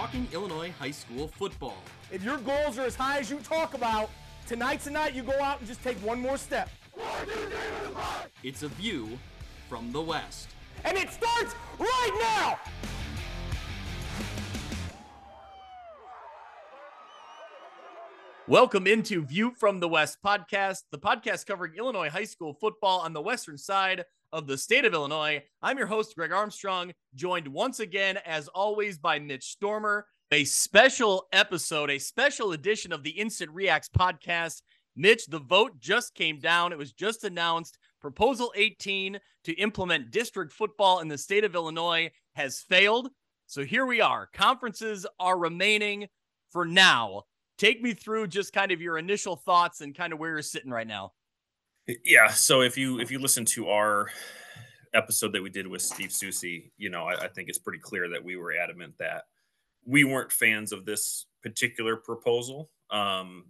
talking Illinois high school football. If your goals are as high as you talk about, tonight's the night you go out and just take one more step. It's a view from the West. And it starts right now! Welcome into View from the West podcast, the podcast covering Illinois high school football on the western side of the state of Illinois. I'm your host, Greg Armstrong, joined once again, as always, by Mitch Stormer. A special episode, a special edition of the Instant Reax podcast. Mitch, the vote just came down. It was just announced. Proposal 18 to implement district football in the state of Illinois has failed. So here we are. Conferences are remaining for now take me through just kind of your initial thoughts and kind of where you're sitting right now. Yeah. So if you if you listen to our episode that we did with Steve Susie, you know, I, I think it's pretty clear that we were adamant that we weren't fans of this particular proposal. Um,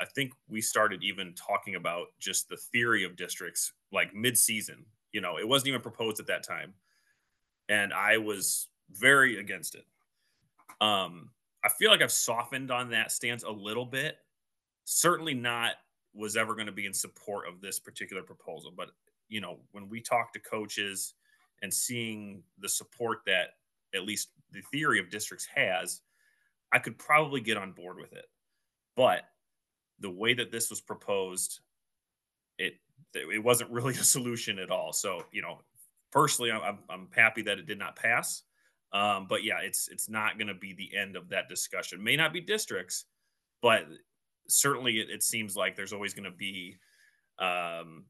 I think we started even talking about just the theory of districts like mid-season. You know, it wasn't even proposed at that time, and I was very against it. Um, I feel like I've softened on that stance a little bit. Certainly not was ever going to be in support of this particular proposal, but you know, when we talk to coaches and seeing the support that at least the theory of districts has, I could probably get on board with it. But the way that this was proposed, it it wasn't really a solution at all. So, you know, personally, I'm I'm happy that it did not pass. Um, but yeah, it's it's not going to be the end of that discussion. May not be districts, but certainly it, it seems like there's always going to be um,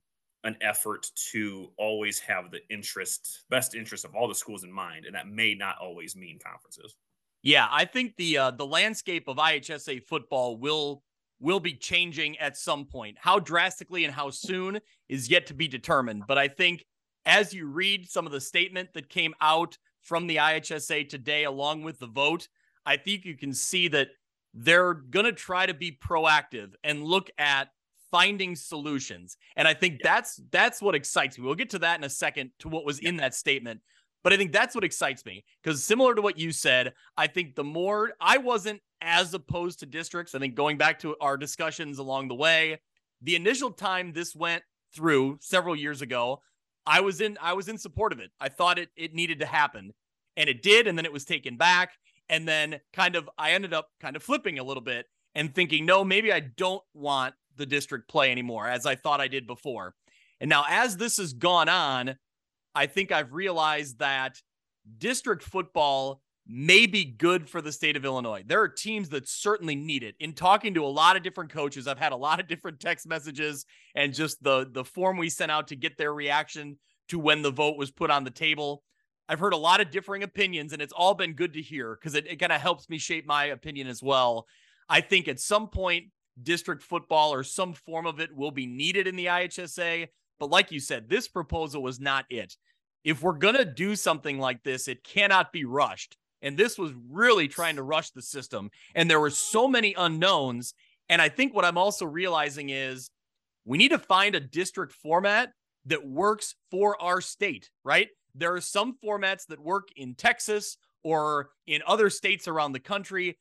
an effort to always have the interest, best interest of all the schools in mind, and that may not always mean conferences. Yeah, I think the uh, the landscape of IHSA football will will be changing at some point. How drastically and how soon is yet to be determined. But I think as you read some of the statement that came out from the IHSA today, along with the vote, I think you can see that they're going to try to be proactive and look at finding solutions. And I think that's that's what excites me. We'll get to that in a second to what was in that statement. But I think that's what excites me because similar to what you said, I think the more I wasn't as opposed to districts. I think going back to our discussions along the way, the initial time this went through several years ago, I was in I was in support of it. I thought it it needed to happen. And it did, and then it was taken back. And then kind of I ended up kind of flipping a little bit and thinking, no, maybe I don't want the district play anymore, as I thought I did before. And now as this has gone on, I think I've realized that district football may be good for the state of Illinois. There are teams that certainly need it. In talking to a lot of different coaches, I've had a lot of different text messages and just the the form we sent out to get their reaction to when the vote was put on the table. I've heard a lot of differing opinions and it's all been good to hear because it, it kind of helps me shape my opinion as well. I think at some point district football or some form of it will be needed in the IHSA, but like you said, this proposal was not it. If we're going to do something like this, it cannot be rushed and this was really trying to rush the system. And there were so many unknowns. And I think what I'm also realizing is we need to find a district format that works for our state, right? There are some formats that work in Texas or in other states around the country,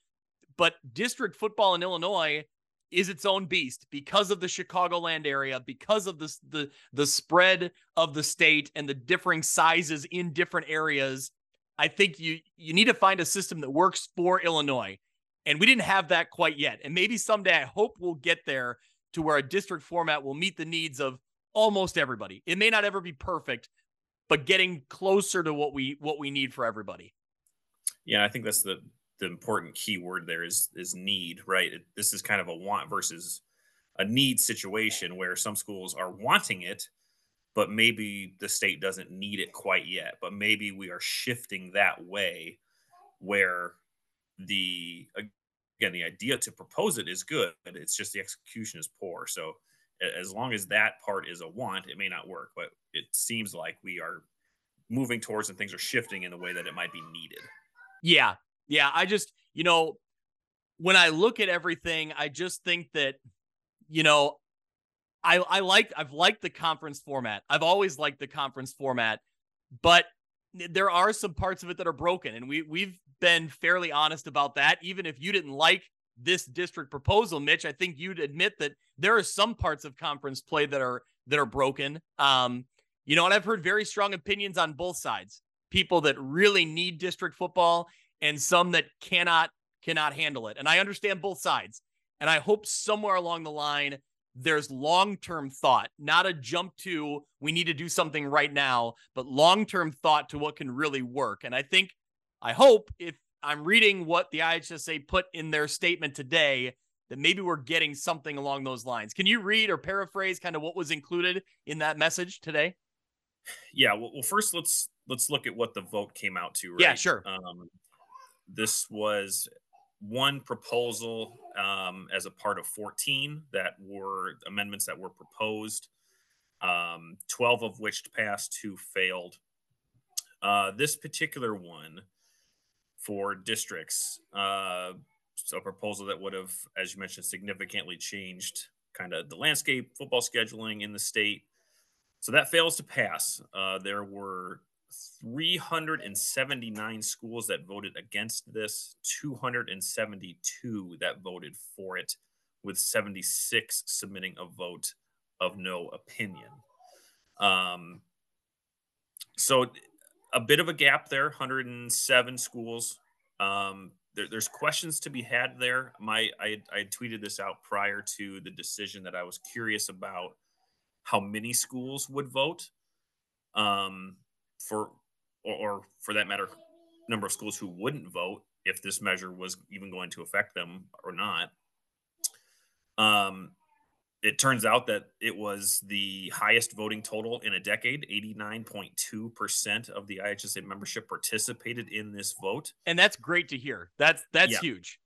but district football in Illinois is its own beast because of the Chicagoland area, because of the, the the spread of the state and the differing sizes in different areas. I think you you need to find a system that works for Illinois. And we didn't have that quite yet. And maybe someday I hope we'll get there to where a district format will meet the needs of almost everybody. It may not ever be perfect, but getting closer to what we what we need for everybody. Yeah, I think that's the the important key word there is is need, right? This is kind of a want versus a need situation where some schools are wanting it but maybe the state doesn't need it quite yet. But maybe we are shifting that way where the again the idea to propose it is good, but it's just the execution is poor. So as long as that part is a want, it may not work, but it seems like we are moving towards and things are shifting in the way that it might be needed. Yeah. Yeah. I just, you know, when I look at everything, I just think that, you know, I I like I've liked the conference format. I've always liked the conference format, but there are some parts of it that are broken, and we we've been fairly honest about that. Even if you didn't like this district proposal, Mitch, I think you'd admit that there are some parts of conference play that are that are broken. Um, you know, and I've heard very strong opinions on both sides. People that really need district football and some that cannot cannot handle it. And I understand both sides. And I hope somewhere along the line there's long-term thought, not a jump to we need to do something right now, but long-term thought to what can really work. And I think I hope if I'm reading what the IHSA put in their statement today that maybe we're getting something along those lines. Can you read or paraphrase kind of what was included in that message today? Yeah, well, well first let's let's look at what the vote came out to. Right? Yeah, sure. Um, this was one proposal um, as a part of 14 that were amendments that were proposed, um, 12 of which passed, two failed. Uh, this particular one for districts, uh, so a proposal that would have, as you mentioned, significantly changed kind of the landscape, football scheduling in the state. So that fails to pass. Uh, there were 379 schools that voted against this, 272 that voted for it, with 76 submitting a vote of no opinion. Um, so a bit of a gap there 107 schools. Um, there, there's questions to be had there. My I, I tweeted this out prior to the decision that I was curious about how many schools would vote. Um, for or, or for that matter, number of schools who wouldn't vote if this measure was even going to affect them or not. Um, it turns out that it was the highest voting total in a decade. 89.2% of the IHSA membership participated in this vote. And that's great to hear. That's that's Yeah. huge.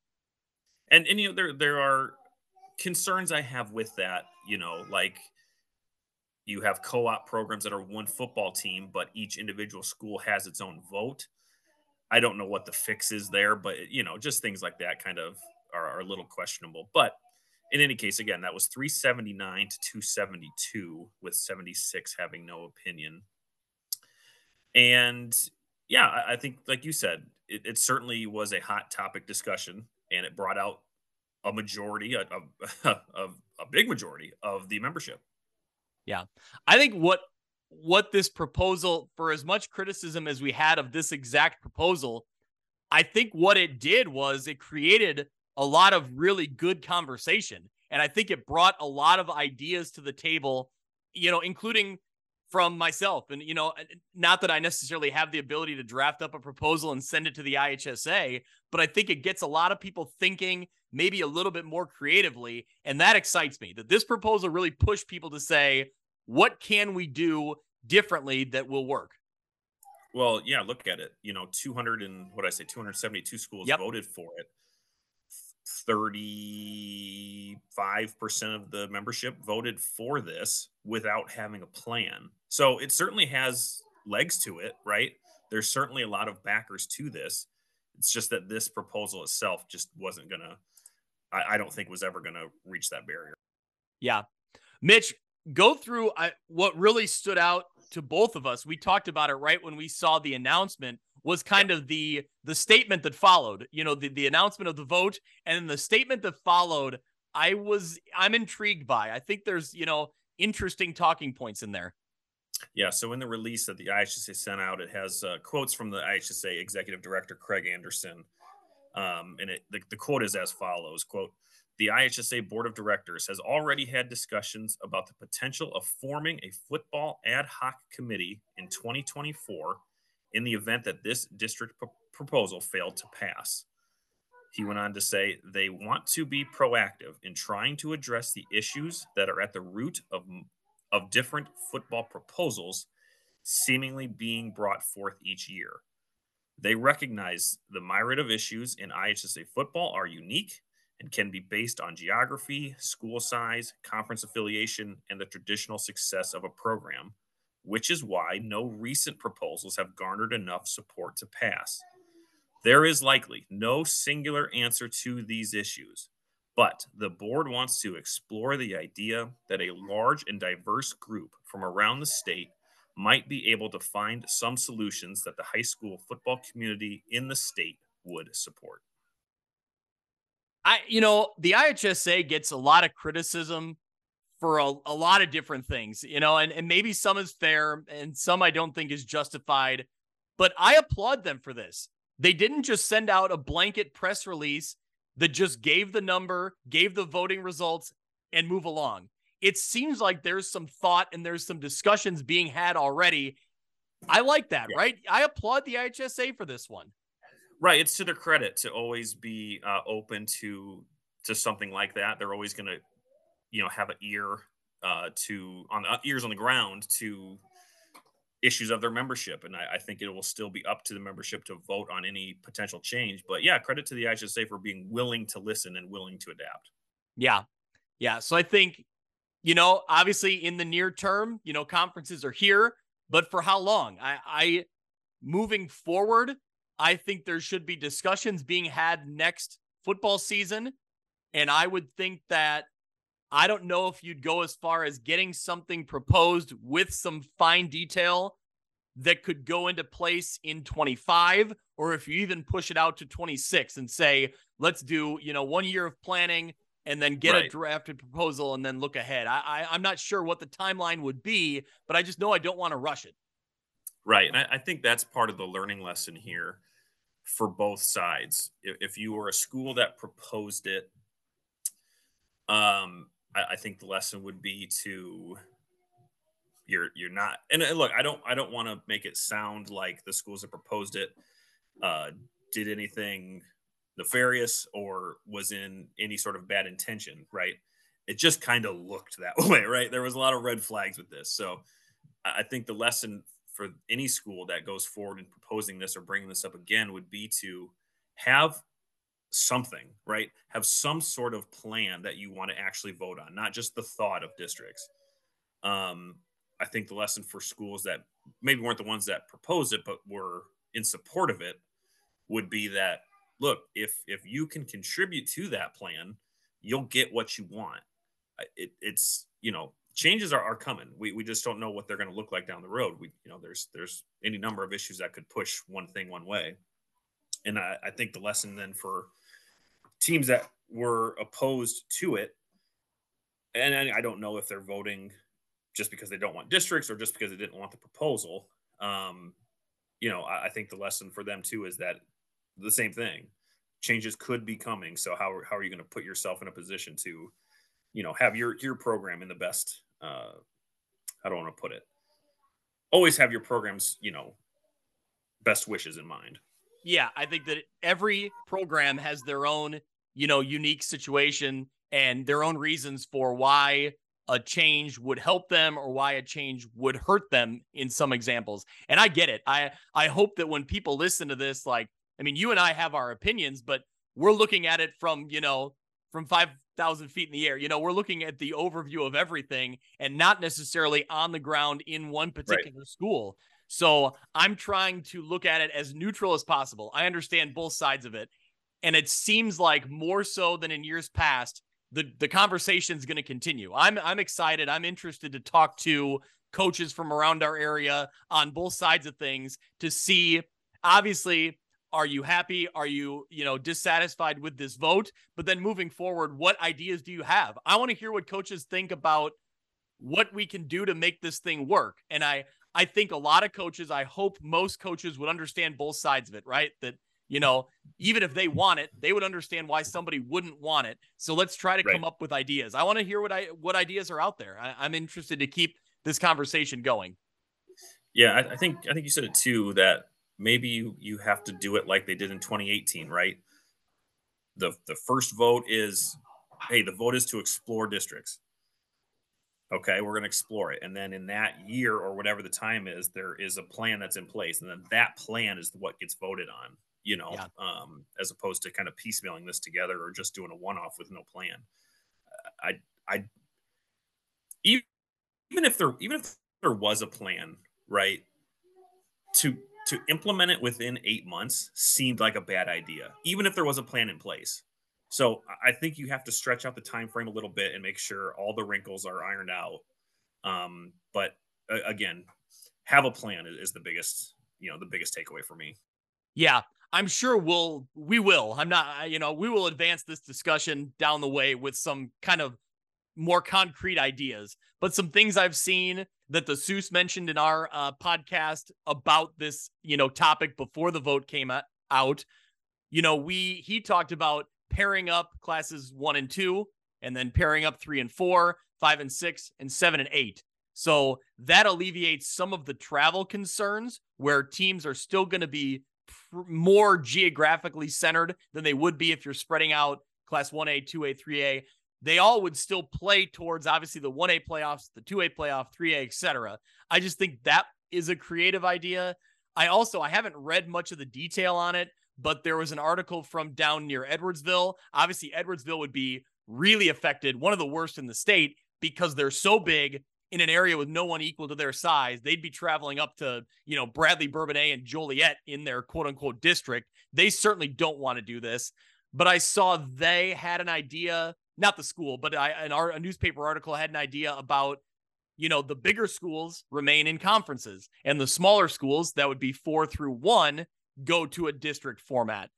And and you know there there are concerns I have with that, you know, like you have co-op programs that are one football team, but each individual school has its own vote. I don't know what the fix is there, but you know, just things like that kind of are, are a little questionable. But in any case, again, that was 379 to 272, with 76 having no opinion. And yeah, I, think, like you said, it, it certainly was a hot topic discussion, and it brought out a majority, a, a, a, a big majority of the membership. Yeah. I think what what this proposal for as much criticism as we had of this exact proposal, I think what it did was it created a lot of really good conversation and I think it brought a lot of ideas to the table, you know, including from myself and you know not that I necessarily have the ability to draft up a proposal and send it to the IHSA but I think it gets a lot of people thinking maybe a little bit more creatively and that excites me that this proposal really pushed people to say what can we do differently that will work Well, yeah, look at it. You know, 200 and what I say, 272 schools Yep. voted for it. 35% of the membership voted for this without having a plan. So it certainly has legs to it, right? There's certainly a lot of backers to this. It's just that this proposal itself just wasn't going to, I don't think was ever going to reach that barrier. Yeah. Mitch, go through I, what really stood out to both of us. We talked about it right when we saw the announcement was kind of the the statement that followed, you know, the, the announcement of the vote and then the statement that followed. I was I'm intrigued by. I think there's, you know, interesting talking points in there. Yeah, so in the release that the IHSA sent out, it has uh, quotes from the IHSA Executive Director Craig Anderson, um, and it, the, the quote is as follows: "Quote: The IHSA Board of Directors has already had discussions about the potential of forming a football ad hoc committee in 2024 in the event that this district pro- proposal failed to pass." He went on to say they want to be proactive in trying to address the issues that are at the root of of different football proposals seemingly being brought forth each year. They recognize the myriad of issues in IHSA football are unique and can be based on geography, school size, conference affiliation, and the traditional success of a program, which is why no recent proposals have garnered enough support to pass. There is likely no singular answer to these issues, but the board wants to explore the idea that a large and diverse group from around the state might be able to find some solutions that the high school football community in the state would support. I, you know, the IHSA gets a lot of criticism for a, a lot of different things, you know, and, and maybe some is fair and some I don't think is justified, but I applaud them for this. They didn't just send out a blanket press release that just gave the number, gave the voting results, and move along. It seems like there's some thought and there's some discussions being had already. I like that, yeah. right? I applaud the IHSA for this one. Right, it's to their credit to always be uh, open to to something like that. They're always going to, you know, have an ear uh, to on the ears on the ground to issues of their membership. And I, I, think it will still be up to the membership to vote on any potential change. But yeah, credit to the IHSA for being willing to listen and willing to adapt. Yeah. Yeah. So I think, you know, obviously in the near term, you know, conferences are here, but for how long? I, I moving forward, I think there should be discussions being had next football season. And I would think that I don't know if you'd go as far as getting something proposed with some fine detail that could go into place in 25 or if you even push it out to 26 and say let's do you know one year of planning and then get right. a drafted proposal and then look ahead. I, I i'm not sure what the timeline would be but i just know i don't want to rush it. Right and I, I, think that's part of the learning lesson here for both sides. If, if you were a school that proposed it um I, I think the lesson would be to you're you're not and look i don't i don't want to make it sound like the schools that proposed it uh, did anything nefarious or was in any sort of bad intention right? It just kind of looked that way right? There was a lot of red flags with this. So i think the lesson for any school that goes forward in proposing this or bringing this up again would be to have something, right? Have some sort of plan that you want to actually vote on, not just the thought of districts. Um, I think the lesson for schools that maybe weren't the ones that proposed it, but were in support of it, would be that look, if if you can contribute to that plan, you'll get what you want. It, it's you know changes are, are coming. We, we just don't know what they're going to look like down the road. We you know there's there's any number of issues that could push one thing one way, and I, I think the lesson then for teams that were opposed to it, and I don't know if they're voting just because they don't want districts or just because they didn't want the proposal. Um, you know, I, I think the lesson for them too is that the same thing. Changes could be coming. So how how are you going to put yourself in a position to, you know, have your your program in the best? Uh, how don't want to put it? Always have your programs, you know, best wishes in mind yeah, I think that every program has their own, you know, unique situation and their own reasons for why a change would help them or why a change would hurt them in some examples. And I get it. I I hope that when people listen to this like I mean, you and I have our opinions, but we're looking at it from, you know, from 5,000 feet in the air. You know, we're looking at the overview of everything and not necessarily on the ground in one particular right. school. So I'm trying to look at it as neutral as possible. I understand both sides of it. And it seems like more so than in years past, the, the conversation is going to continue. I'm I'm excited. I'm interested to talk to coaches from around our area on both sides of things to see obviously are you happy are you you know dissatisfied with this vote but then moving forward what ideas do you have i want to hear what coaches think about what we can do to make this thing work and i I think a lot of coaches, I hope most coaches would understand both sides of it, right? That, you know, even if they want it, they would understand why somebody wouldn't want it. So let's try to right. come up with ideas. I want to hear what I what ideas are out there. I, am interested to keep this conversation going. Yeah, I, I think I think you said it too that maybe you you have to do it like they did in 2018, right? The the first vote is hey, the vote is to explore districts okay we're going to explore it. And then in that year or whatever the time is there is a plan that's in place and then that plan is what gets voted on you know yeah. um, as opposed to kind of piecemealing this together or just doing a one-off with no plan. I i even if there even if there was a plan right to to implement it within eight months seemed like a bad idea even if there was a plan in place so I think you have to stretch out the time frame a little bit and make sure all the wrinkles are ironed out. Um, but uh, again, have a plan is the biggest, you know, the biggest takeaway for me. Yeah, I'm sure we'll we will. I'm not you know, we will advance this discussion down the way with some kind of more concrete ideas. But some things I've seen that the Seuss mentioned in our uh, podcast about this, you know, topic before the vote came out. You know, we he talked about pairing up classes 1 and 2 and then pairing up 3 and 4, 5 and 6 and 7 and 8. So that alleviates some of the travel concerns where teams are still going to be pr- more geographically centered than they would be if you're spreading out class 1A, 2A, 3A. They all would still play towards obviously the 1A playoffs, the 2A playoff, 3A, etc. I just think that is a creative idea. I also I haven't read much of the detail on it, but there was an article from down near Edwardsville. Obviously, Edwardsville would be really affected, one of the worst in the state because they're so big in an area with no one equal to their size, they'd be traveling up to, you know, Bradley, Bourbonnais, and Joliet in their quote unquote district. They certainly don't want to do this. But I saw they had an idea, not the school, but I, an, a newspaper article had an idea about, you know, the bigger schools remain in conferences and the smaller schools that would be four through one go to a district format.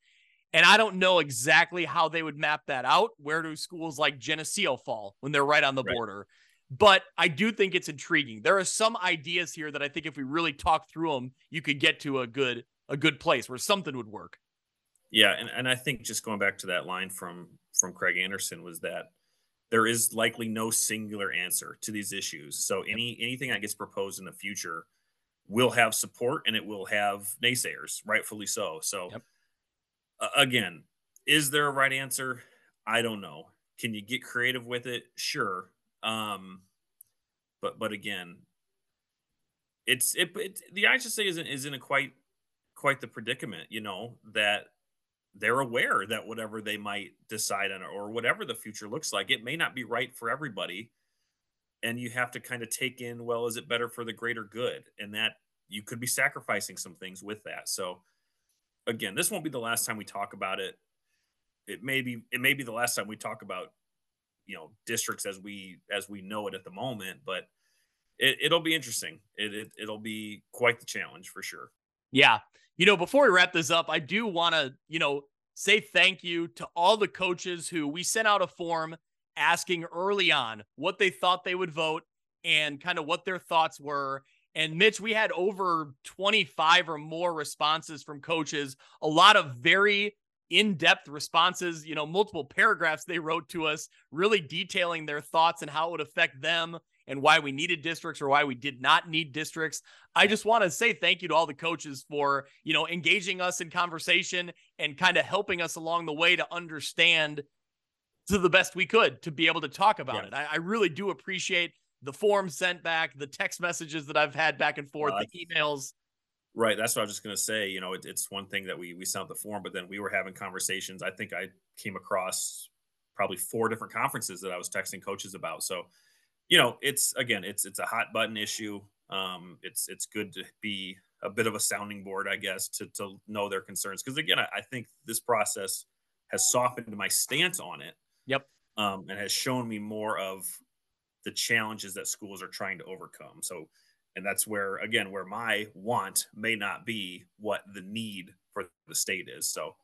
And I don't know exactly how they would map that out. Where do schools like Geneseo fall when they're right on the right. border? but I do think it's intriguing. There are some ideas here that I think if we really talk through them, you could get to a good a good place where something would work. Yeah, and, and I think just going back to that line from from Craig Anderson was that there is likely no singular answer to these issues. So any anything that gets proposed in the future will have support and it will have naysayers, rightfully so. So yep. uh, again, is there a right answer? I don't know. Can you get creative with it? Sure. Um, but but again, it's it, it the IHSA isn't is in a quite quite the predicament, you know, that they're aware that whatever they might decide on or whatever the future looks like, it may not be right for everybody. And you have to kind of take in, well, is it better for the greater good? And that you could be sacrificing some things with that. So again, this won't be the last time we talk about it. It may be it may be the last time we talk about you know districts as we as we know it at the moment but it, will be interesting it, it it'll be quite the challenge for sure yeah you know before we wrap this up i do want to you know say thank you to all the coaches who we sent out a form asking early on what they thought they would vote and kind of what their thoughts were and Mitch, we had over 25 or more responses from coaches, a lot of very in-depth responses, you know, multiple paragraphs they wrote to us, really detailing their thoughts and how it would affect them and why we needed districts or why we did not need districts. I just want to say thank you to all the coaches for, you know, engaging us in conversation and kind of helping us along the way to understand to the best we could to be able to talk about yeah. it. I, I, really do appreciate the form sent back, the text messages that I've had back and forth, well, the emails. Right. That's what I was just going to say. You know, it, it's one thing that we we sent the form, but then we were having conversations. I think I came across probably four different conferences that I was texting coaches about. So, you know, it's again, it's it's a hot button issue. Um, it's it's good to be a bit of a sounding board, I guess, to to know their concerns. Because again, I, I, think this process has softened my stance on it. Yep. Um, and has shown me more of the challenges that schools are trying to overcome. So and that's where again where my want may not be what the need for the state is so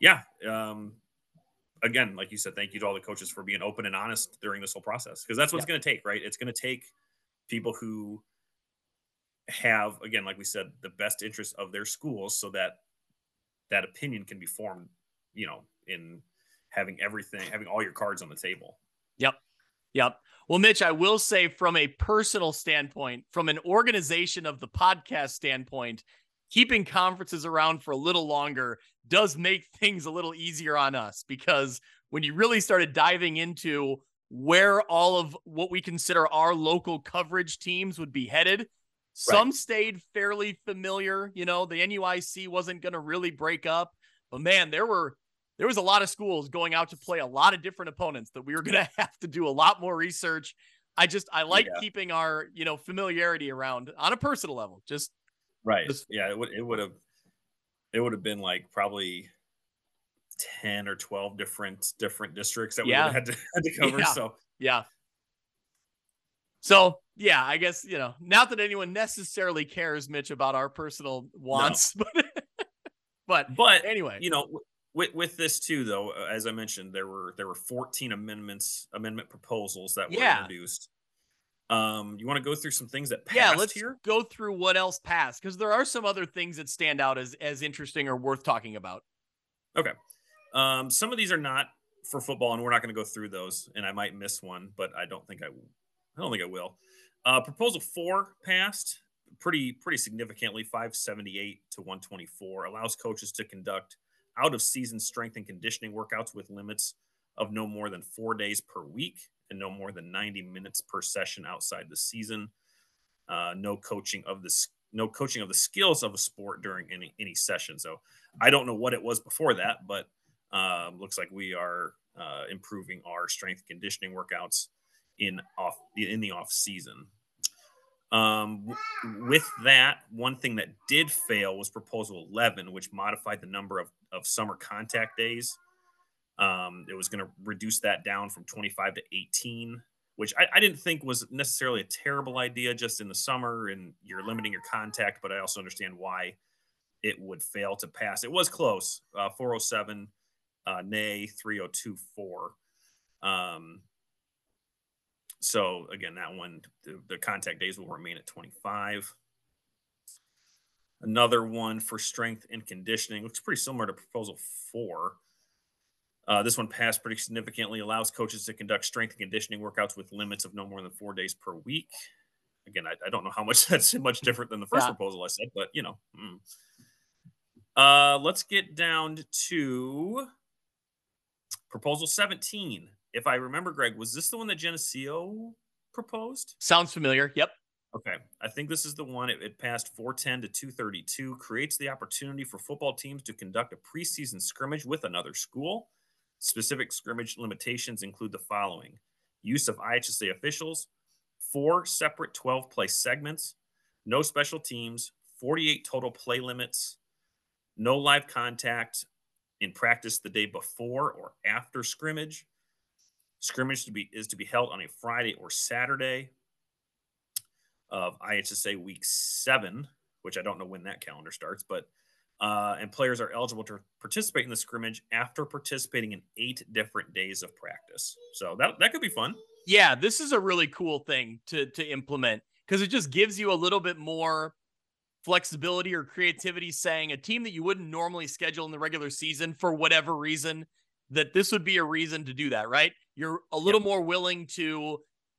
yeah um again like you said thank you to all the coaches for being open and honest during this whole process because that's what's yeah. going to take right it's going to take people who have again like we said the best interest of their schools so that that opinion can be formed you know in having everything having all your cards on the table yep Yep. Well, Mitch, I will say from a personal standpoint, from an organization of the podcast standpoint, keeping conferences around for a little longer does make things a little easier on us because when you really started diving into where all of what we consider our local coverage teams would be headed, right. some stayed fairly familiar. You know, the NUIC wasn't going to really break up, but man, there were there was a lot of schools going out to play a lot of different opponents that we were going to have to do a lot more research. I just I like yeah. keeping our you know familiarity around on a personal level. Just right. Just, yeah, it would it would have it would have been like probably 10 or 12 different different districts that we yeah. had to, had to cover yeah. so yeah so yeah, I guess you know, not that anyone necessarily cares, Mitch, about our personal wants, no. but but but anyway, you know, with with this too, though, uh, as I mentioned, there were there were 14 amendments, amendment proposals that were yeah. introduced. Um, you want to go through some things that passed yeah, let's here? go through what else passed because there are some other things that stand out as as interesting or worth talking about. Okay. Um, some of these are not for football, and we're not going to go through those. And I might miss one, but I don't think I, I don't think I will. Uh, proposal four passed pretty pretty significantly, 578 to 124. Allows coaches to conduct out of season strength and conditioning workouts with limits of no more than four days per week and no more than 90 minutes per session outside the season. Uh, no coaching of the no coaching of the skills of a sport during any any session. So I don't know what it was before that, but um, looks like we are uh, improving our strength conditioning workouts in off in the off season. Um, w- with that, one thing that did fail was proposal 11, which modified the number of, of summer contact days. Um, it was going to reduce that down from 25 to 18, which I, I, didn't think was necessarily a terrible idea just in the summer and you're limiting your contact, but I also understand why it would fail to pass. It was close, uh, 407, uh, nay 3024. Um, so again, that one, the, the contact days will remain at 25. Another one for strength and conditioning looks pretty similar to proposal four. Uh, this one passed pretty significantly, allows coaches to conduct strength and conditioning workouts with limits of no more than four days per week. Again, I, I don't know how much that's much different than the first yeah. proposal I said, but you know. Mm. Uh, let's get down to proposal 17 if I remember, Greg, was this the one that Geneseo proposed? Sounds familiar. Yep. Okay. I think this is the one. It, it, passed 410 to 232, creates the opportunity for football teams to conduct a preseason scrimmage with another school. Specific scrimmage limitations include the following use of IHSA officials, four separate 12 play segments, no special teams, 48 total play limits, no live contact in practice the day before or after scrimmage Scrimmage to be is to be held on a Friday or Saturday of IHSA week seven, which I don't know when that calendar starts, but uh, and players are eligible to participate in the scrimmage after participating in eight different days of practice. So that that could be fun. Yeah, this is a really cool thing to to implement because it just gives you a little bit more flexibility or creativity saying a team that you wouldn't normally schedule in the regular season for whatever reason that this would be a reason to do that, right? You're a little yep. more willing to,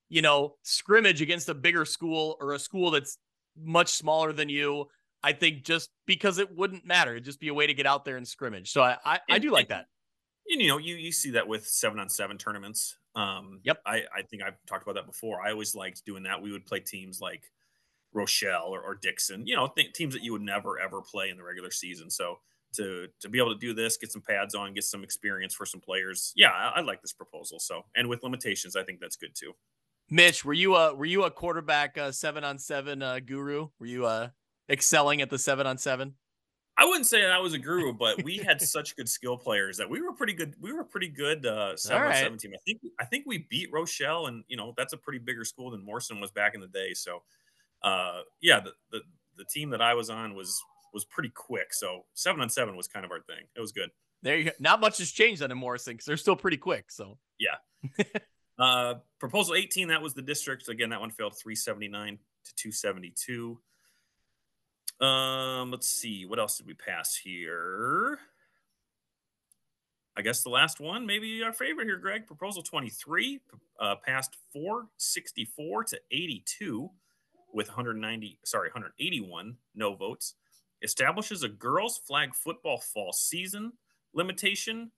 you know, scrimmage against a bigger school or a school that's much smaller than you. I think just because it wouldn't matter, it'd just be a way to get out there and scrimmage. So I I, I do like that. And, You know, you you see that with seven on seven tournaments. Um, yep. I I think I've talked about that before. I always liked doing that. We would play teams like Rochelle or, or Dixon. You know, th- teams that you would never ever play in the regular season. So to to be able to do this, get some pads on, get some experience for some players. Yeah, I, I, like this proposal. So, and with limitations, I think that's good too. Mitch, were you a were you a quarterback uh, seven on seven uh, guru? Were you uh, excelling at the seven on seven? I wouldn't say that I was a guru, but we had such good skill players that we were pretty good. We were pretty good uh, seven right. on seven team. I think I think we beat Rochelle, and you know that's a pretty bigger school than Morrison was back in the day. So, uh, yeah, the, the the team that I was on was was pretty quick. So seven on seven was kind of our thing. It was good. There you go. Not much has changed on in Morrison because they're still pretty quick. So yeah. uh, proposal 18, that was the district. Again, that one failed 379 to 272. Um, let's see. What else did we pass here? I guess the last one, maybe our favorite here, Greg. Proposal 23 uh, passed 464 to 82 with 190, sorry, 181 no votes establishes a girls flag football fall season limitation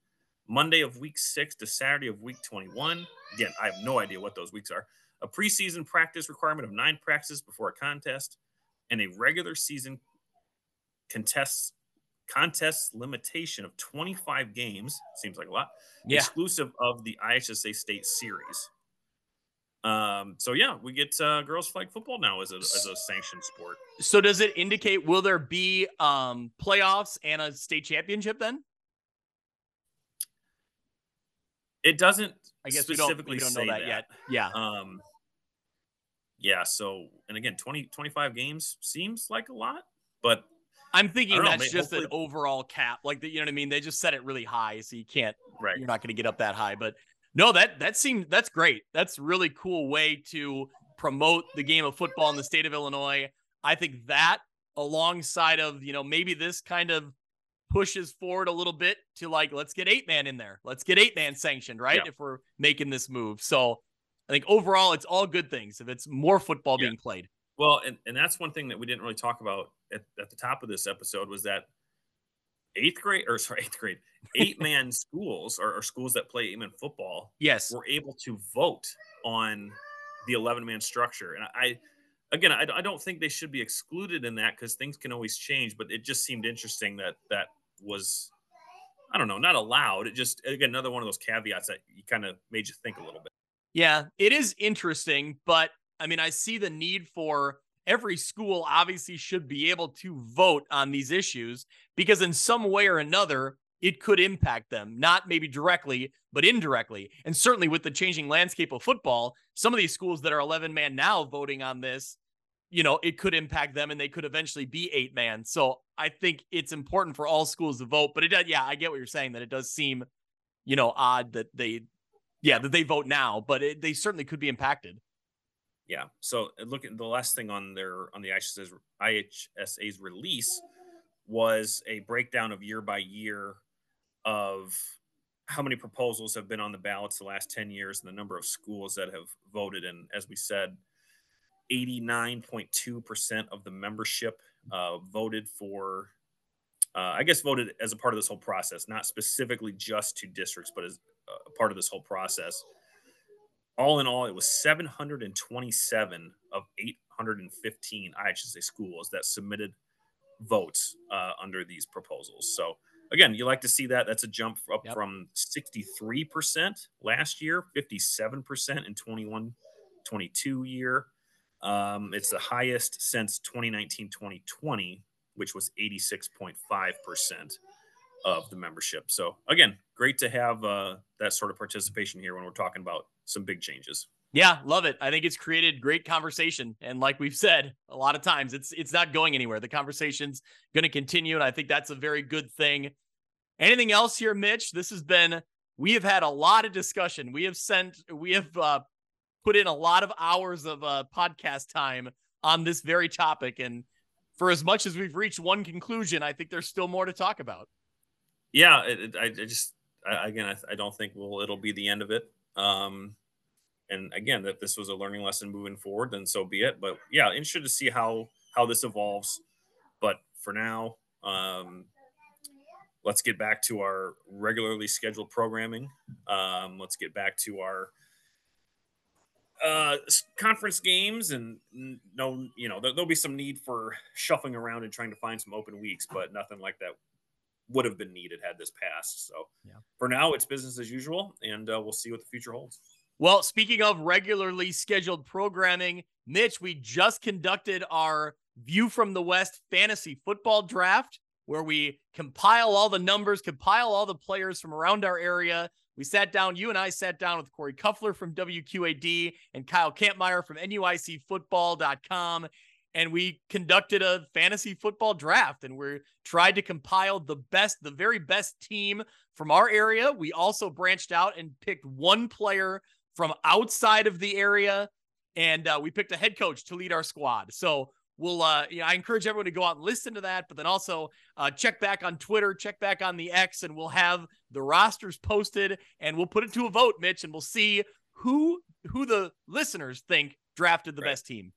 Monday of week six to Saturday of week 21. Again, I have no idea what those weeks are. A preseason practice requirement of nine practices before a contest, and a regular season contests contest limitation of 25 games. Seems like a lot. Yeah. Exclusive of the IHSA state series. Um, so yeah, we get uh, girls flag football now as a as a sanctioned sport. So does it indicate will there be um playoffs and a state championship then? It doesn't. I guess specifically we don't, we don't know that, that, yet. Yeah. Um. Yeah. So, and again, 20, 25 games seems like a lot, but I'm thinking know, that's may- just an overall cap. Like, the, you know what I mean? They just set it really high, so you can't right. you're not going to get up that high. But no, that that seems that's great. That's really cool way to promote the game of football in the state of Illinois. I think that alongside of you know maybe this kind of pushes forward a little bit to like let's get eight man in there. Let's get eight man sanctioned, right? Yeah. If we're making this move. So I think overall it's all good things if it's more football Yeah. being played. Well, and, and that's one thing that we didn't really talk about at, at the top of this episode was that eighth grade or sorry, eighth grade, eight man schools or, or schools that play eight man football Yes. were able to vote on the 11 man structure. And I, again, I, I don't think they should be excluded in that because things can always change, but it just seemed interesting that that was, I don't know, not allowed. It just, again, another one of those caveats that you kind of made you think a little bit. Yeah, it is interesting, but I mean, I see the need for every school obviously should be able to vote on these issues because in some way or another it could impact them, not maybe directly, but indirectly. And certainly with the changing landscape of football, some of these schools that are 11 man now voting on this, you know, it could impact them and they could eventually be eight man. So I think it's important for all schools to vote, but it does, yeah, I get what you're saying that it does seem, you know, odd that they, yeah, that they vote now, but it, they certainly could be impacted. Yeah. So uh, look at the last thing on their on the IHSA's, IHSA's release was a breakdown of year by year of how many proposals have been on the ballots the last 10 years and the number of schools that have voted. And as we said, 89.2% of the membership uh, voted for, uh, I guess, voted as a part of this whole process, not specifically just to districts, but as a part of this whole process all in all, it was 727 of 815 IHSA schools that submitted votes uh, under these proposals. So again, you like to see that. That's a jump up Yep. from 63% last year, 57% in 21 22 year. Um, it's the highest since 2019 2020, which was 86.5% of the membership. So again, great to have uh, that sort of participation here when we're talking about some big changes. Yeah, love it. I think it's created great conversation, and like we've said a lot of times, it's it's not going anywhere. The conversation's going to continue, and I think that's a very good thing. Anything else here, Mitch? This has been we have had a lot of discussion. We have sent we have uh, put in a lot of hours of uh, podcast time on this very topic, and for as much as we've reached one conclusion, I think there's still more to talk about. Yeah, it, it, I, just I, again I, I don't think we'll it'll be the end of it. Um, and again, that this was a learning lesson moving forward, then so be it. But yeah, interested to see how how this evolves. But for now, um, let's get back to our regularly scheduled programming. Um, let's get back to our uh, conference games, and no, you know, there, there'll be some need for shuffling around and trying to find some open weeks, but nothing like that would have been needed had this passed. So Yeah. for now, it's business as usual, and uh, we'll see what the future holds. Well, speaking of regularly scheduled programming, Mitch, we just conducted our View from the West fantasy football draft where we compile all the numbers, compile all the players from around our area. We sat down, you and I sat down with Corey Kuffler from WQAD and Kyle Kampmeyer from NUICfootball.com. And we conducted a fantasy football draft and we tried to compile the best, the very best team from our area. We also branched out and picked one player from outside of the area, and uh, we picked a head coach to lead our squad. So we'll, uh, yeah, I encourage everyone to go out and listen to that, but then also uh, check back on Twitter, check back on the X, and we'll have the rosters posted, and we'll put it to a vote, Mitch, and we'll see who who the listeners think drafted the Right. best team.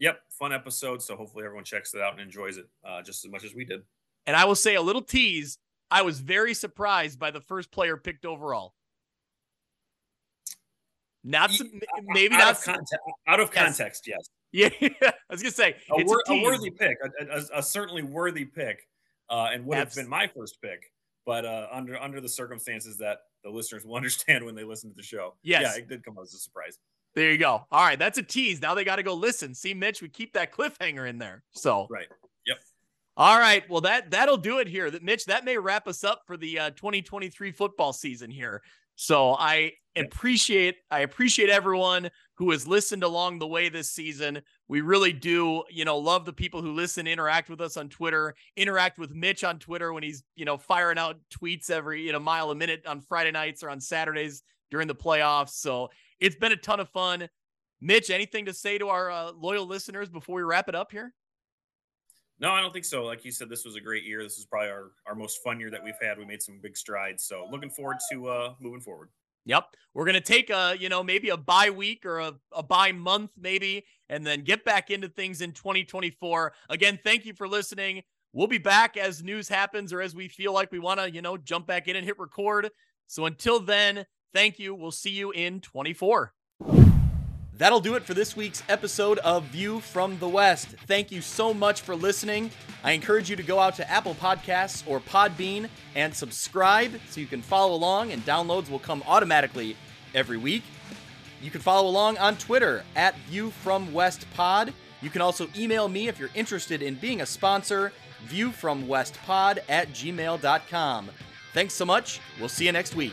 Yep, fun episode. So hopefully everyone checks it out and enjoys it uh, just as much as we did. And I will say a little tease. I was very surprised by the first player picked overall. Not maybe out not of context. Out of Yes. context, yes. Yeah, I was gonna say A, it's wor- a, a worthy pick, a, a- a certainly worthy pick, uh, and would have been my first pick. But uh, under under the circumstances that the listeners will understand when they listen to the show, Yes. yeah, it did come as a surprise. There you go. All right, that's a tease. Now they got to go listen. See, Mitch, we keep that cliffhanger in there. So Right. Yep. All right. Well, that that'll do it here. That Mitch, that may wrap us up for the uh, 2023 football season here. So I appreciate I appreciate everyone who has listened along the way this season. We really do, you know, love the people who listen, interact with us on Twitter, interact with Mitch on Twitter when he's, you know, firing out tweets every, you know, mile a minute on Friday nights or on Saturdays during the playoffs. So it's been a ton of fun. Mitch, anything to say to our uh, loyal listeners before we wrap it up here? No, I don't think so. Like you said, this was a great year. This is probably our, our most fun year that we've had. We made some big strides. So looking forward to uh, moving forward. Yep. We're going to take a, you know, maybe a bye week or a, a bye month, maybe, and then get back into things in 2024. Again, thank you for listening. We'll be back as news happens or as we feel like we want to, you know, jump back in and hit record. So until then, thank you. We'll see you in 24. That'll do it for this week's episode of View from the West. Thank you so much for listening. I encourage you to go out to Apple Podcasts or Podbean and subscribe so you can follow along, and downloads will come automatically every week. You can follow along on Twitter at View from West Pod. You can also email me if you're interested in being a sponsor, viewfromwestpod at gmail.com. Thanks so much. We'll see you next week.